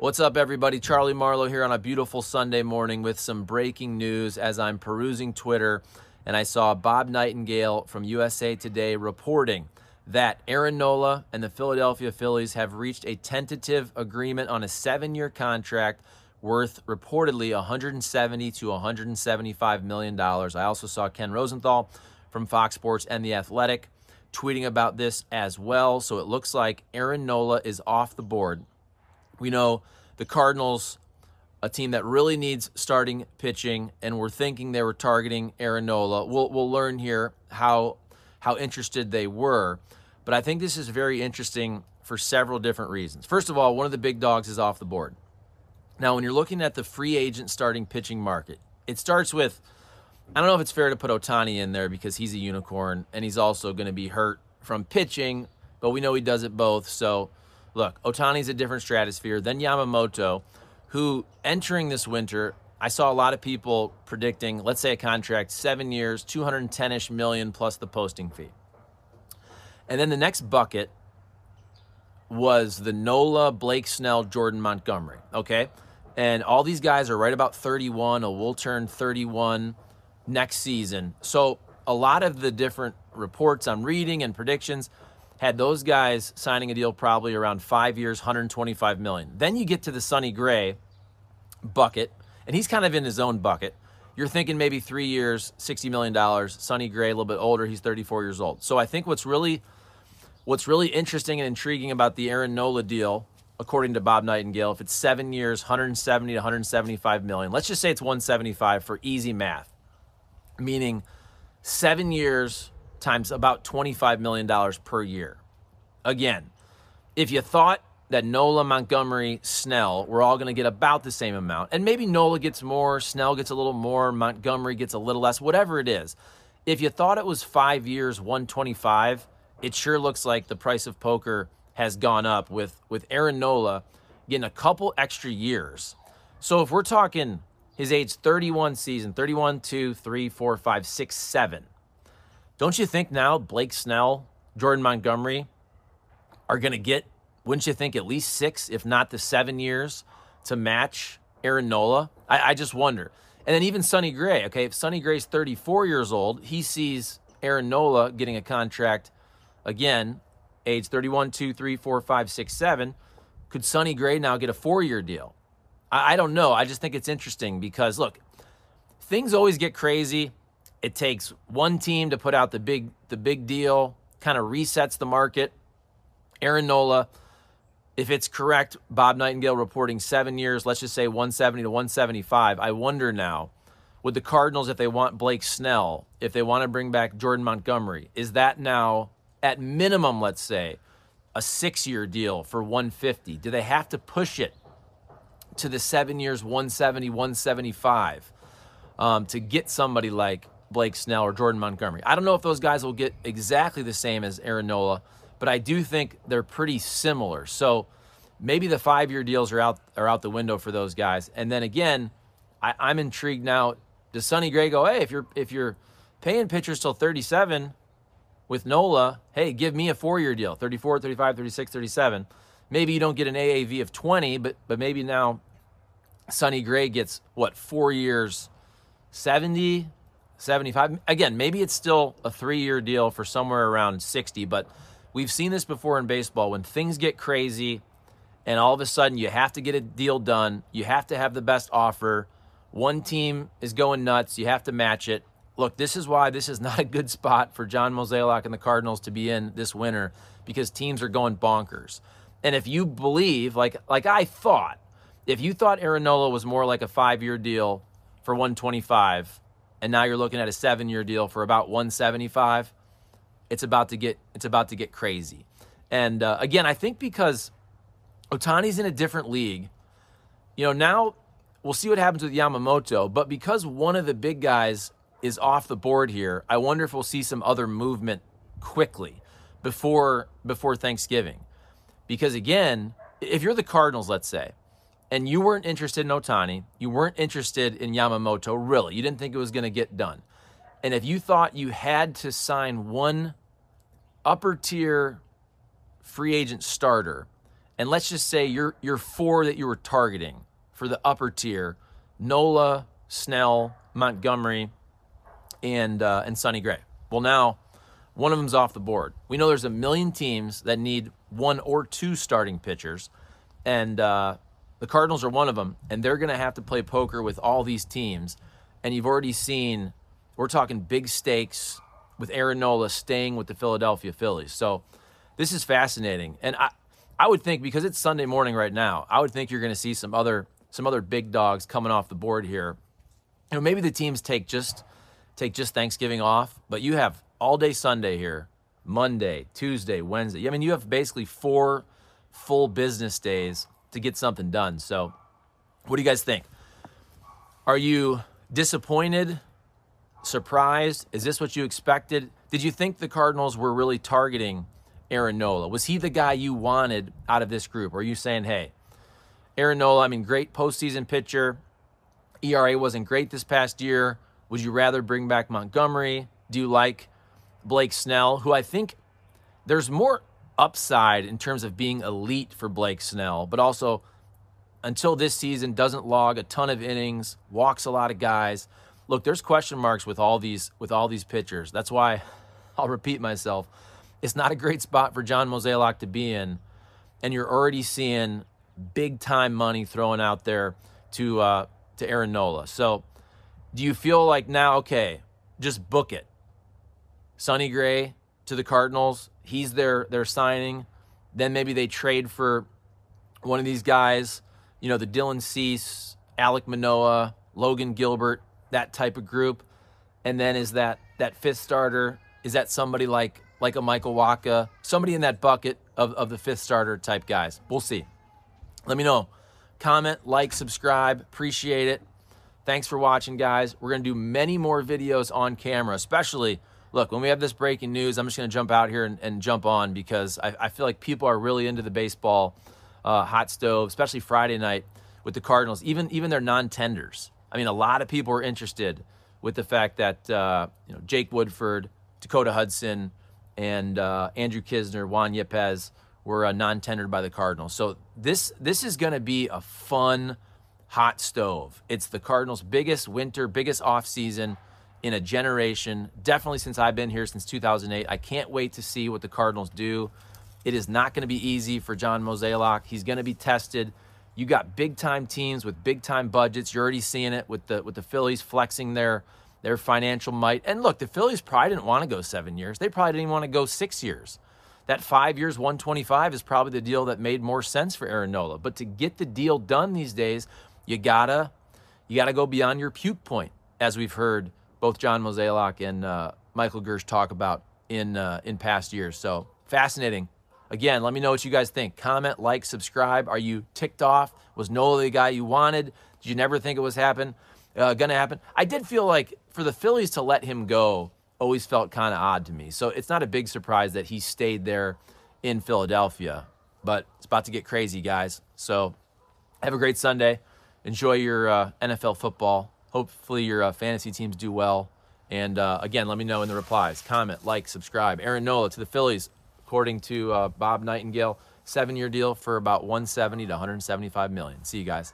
What's up, everybody? Charlie Marlow here on a beautiful Sunday morning with some breaking news as I'm perusing Twitter and I saw Bob Nightengale from USA Today reporting that Aaron Nola and the Philadelphia Phillies have reached a tentative agreement on a seven year contract worth reportedly 170 to 175 million dollars. I also saw Ken Rosenthal from Fox Sports and The Athletic tweeting about this as well. So it looks like Aaron Nola is off the board. We know the Cardinals, a team that really needs starting pitching, and we're thinking they were targeting Aaron Nola. We'll, we'll learn here how, how interested they were. But I think this is very interesting for several different reasons. First of all, one of the big dogs is off the board. Now, when you're looking at the free agent starting pitching market, it starts with I don't know if it's fair to put Ohtani in there because he's a unicorn and he's also going to be hurt from pitching, but we know he does it both. So, look, Ohtani's a different stratosphere. than Yamamoto, who entering this winter, I saw a lot of people predicting, let's say a contract, seven years, 210 ish million plus the posting fee. And then the next bucket was the Nola, Blake Snell, Jordan Montgomery. Okay. And all these guys are right about 31, or will turn 31 next season. So a lot of the different reports I'm reading and predictions had those guys signing a deal probably around five years, 125 million. Then you get to the Sonny Gray bucket, and he's kind of in his own bucket. You're thinking maybe three years, $60 million. Sonny Gray, a little bit older, he's 34 years old. So I think what's really what's really interesting and intriguing about the Aaron Nola deal, according to Bob Nightengale, if it's seven years, 170 to 175 million, let's just say it's 175 for easy math meaning seven years times about $25 million per year. Again, if you thought that Nola, Montgomery, Snell were all going to get about the same amount, and maybe Nola gets more, Snell gets a little more, Montgomery gets a little less, whatever it is. If you thought it was five years, 125, it sure looks like the price of poker has gone up with, with Aaron Nola getting a couple extra years. So if we're talking his age 31 season 31, 2, 3, 4, 5, 6, 7. Don't you think now Blake Snell, Jordan Montgomery are going to get, wouldn't you think, at least six, if not the seven years to match Aaron Nola? I, I just wonder. And then even Sonny Gray, okay, if Sonny Gray's 34 years old, he sees Aaron Nola getting a contract again, age 31, 2, 3, 4, 5, 6, 7. Could Sonny Gray now get a four year deal? I, I don't know. I just think it's interesting because look, things always get crazy. It takes one team to put out the big the big deal, kind of resets the market. Aaron Nola, if it's correct, Bob Nightengale reporting seven years, let's just say 170 to 175. I wonder now, would the Cardinals, if they want Blake Snell, if they want to bring back Jordan Montgomery, is that now at minimum, let's say, a six year deal for 150? Do they have to push it to the seven years 170, 175 um, to get somebody like Blake Snell or Jordan Montgomery. I don't know if those guys will get exactly the same as Aaron Nola, but I do think they're pretty similar. So maybe the five year deals are out are out the window for those guys. And then again, I, I'm intrigued now. Does Sonny Gray go, hey, if you're if you're paying pitchers till 37 with Nola, hey, give me a four year deal, 34, 35, 36, 37. Maybe you don't get an AAV of 20, but but maybe now Sonny Gray gets what four years, 70, 75. Again, maybe it's still a three year deal for somewhere around 60, but we've seen this before in baseball when things get crazy and all of a sudden you have to get a deal done, you have to have the best offer. One team is going nuts, you have to match it. Look, this is why this is not a good spot for John Mozeliak and the Cardinals to be in this winter because teams are going bonkers. And if you believe, like like I thought, if you thought Aaron Nola was more like a five year deal for 125, and now you're looking at a seven year deal for about 175, it's about to get it's about to get crazy. And uh, again, I think because Ohtani's in a different league, you know, now we'll see what happens with Yamamoto, but because one of the big guys is off the board here, I wonder if we'll see some other movement quickly before before Thanksgiving. Because again, if you're the Cardinals, let's say, and you weren't interested in Ohtani, you weren't interested in Yamamoto, really, you didn't think it was going to get done. And if you thought you had to sign one upper tier free agent starter and let's just say your your four that you were targeting for the upper tier, Nola, Snell, Montgomery, and uh, and Sonny Gray. Well, now one of them's off the board. We know there's a million teams that need one or two starting pitchers, and uh, the Cardinals are one of them, and they're going to have to play poker with all these teams. And you've already seen, we're talking big stakes with Aaron Nola staying with the Philadelphia Phillies. So this is fascinating, and I, I would think because it's Sunday morning right now, I would think you're going to see some other some other big dogs coming off the board here. You know, maybe the teams take just take just Thanksgiving off, but you have all day Sunday here, Monday, Tuesday, Wednesday. I mean, you have basically four full business days to get something done. So, what do you guys think? Are you disappointed? Surprised? Is this what you expected? Did you think the Cardinals were really targeting Aaron Nola? Was he the guy you wanted out of this group? Or are you saying, hey, Aaron Nola, I mean, great postseason pitcher. ERA wasn't great this past year. Would you rather bring back Montgomery? Do you like Blake Snell, who I think there's more upside in terms of being elite for Blake Snell, but also until this season doesn't log a ton of innings, walks a lot of guys. Look, there's question marks with all these with all these pitchers. That's why I'll repeat myself. It's not a great spot for John Mozeliak to be in, and you're already seeing big time money thrown out there to uh, to Aaron Nola. So, do you feel like now, okay, just book it? Sonny Gray to the Cardinals. He's their their signing. Then maybe they trade for one of these guys. You know, the Dylan Cease, Alek Manoah, Logan Gilbert, that type of group. And then is that that fifth starter? Is that somebody like like a Michael Wacha, somebody in that bucket of, of the fifth starter type guys? We'll see. Let me know. Comment, like, subscribe. Appreciate it. Thanks for watching, guys. We're going to do many more videos on camera, especially, look, when we have this breaking news, I'm just going to jump out here and, and jump on because I, I, feel like people are really into the baseball uh, hot stove, especially Friday night with the Cardinals, even, even their non tenders. I mean, a lot of people are interested with the fact that, uh, you know, Jake Woodford, Dakota Hudson, and uh, Andrew Knizner, Juan Yepez were uh, non-tendered by the Cardinals. So this this is going to be a fun hot stove. It's the Cardinals' biggest winter, biggest off season in a generation. Definitely since I've been here since 2008. I can't wait to see what the Cardinals do. It is not going to be easy for John Mozeliak. He's going to be tested. You got big time teams with big time budgets. You're already seeing it with the with the Phillies flexing their their financial might. And look, the Phillies probably didn't want to go seven years. They probably didn't want to go six years. That five years, 125 is probably the deal that made more sense for Aaron Nola. But to get the deal done these days, you gotta you gotta go beyond your puke point, as we've heard both John Mozeliak and uh, Michael Girsch talk about in uh, in past years. So fascinating. Again, let me know what you guys think. Comment, like, subscribe. Are you ticked off? Was Nola the guy you wanted? Did you never think it was happen? Uh, gonna happen? I did feel like for the Phillies to let him go always felt kind of odd to me. So it's not a big surprise that he stayed there in Philadelphia. But it's about to get crazy, guys. So have a great Sunday. Enjoy your uh, NFL football. Hopefully, your uh, fantasy teams do well. And uh, again, let me know in the replies. Comment, like, subscribe. Aaron Nola to the Phillies, according to uh, Bob Nightengale, seven year deal for about 170 to 175 million. See you guys.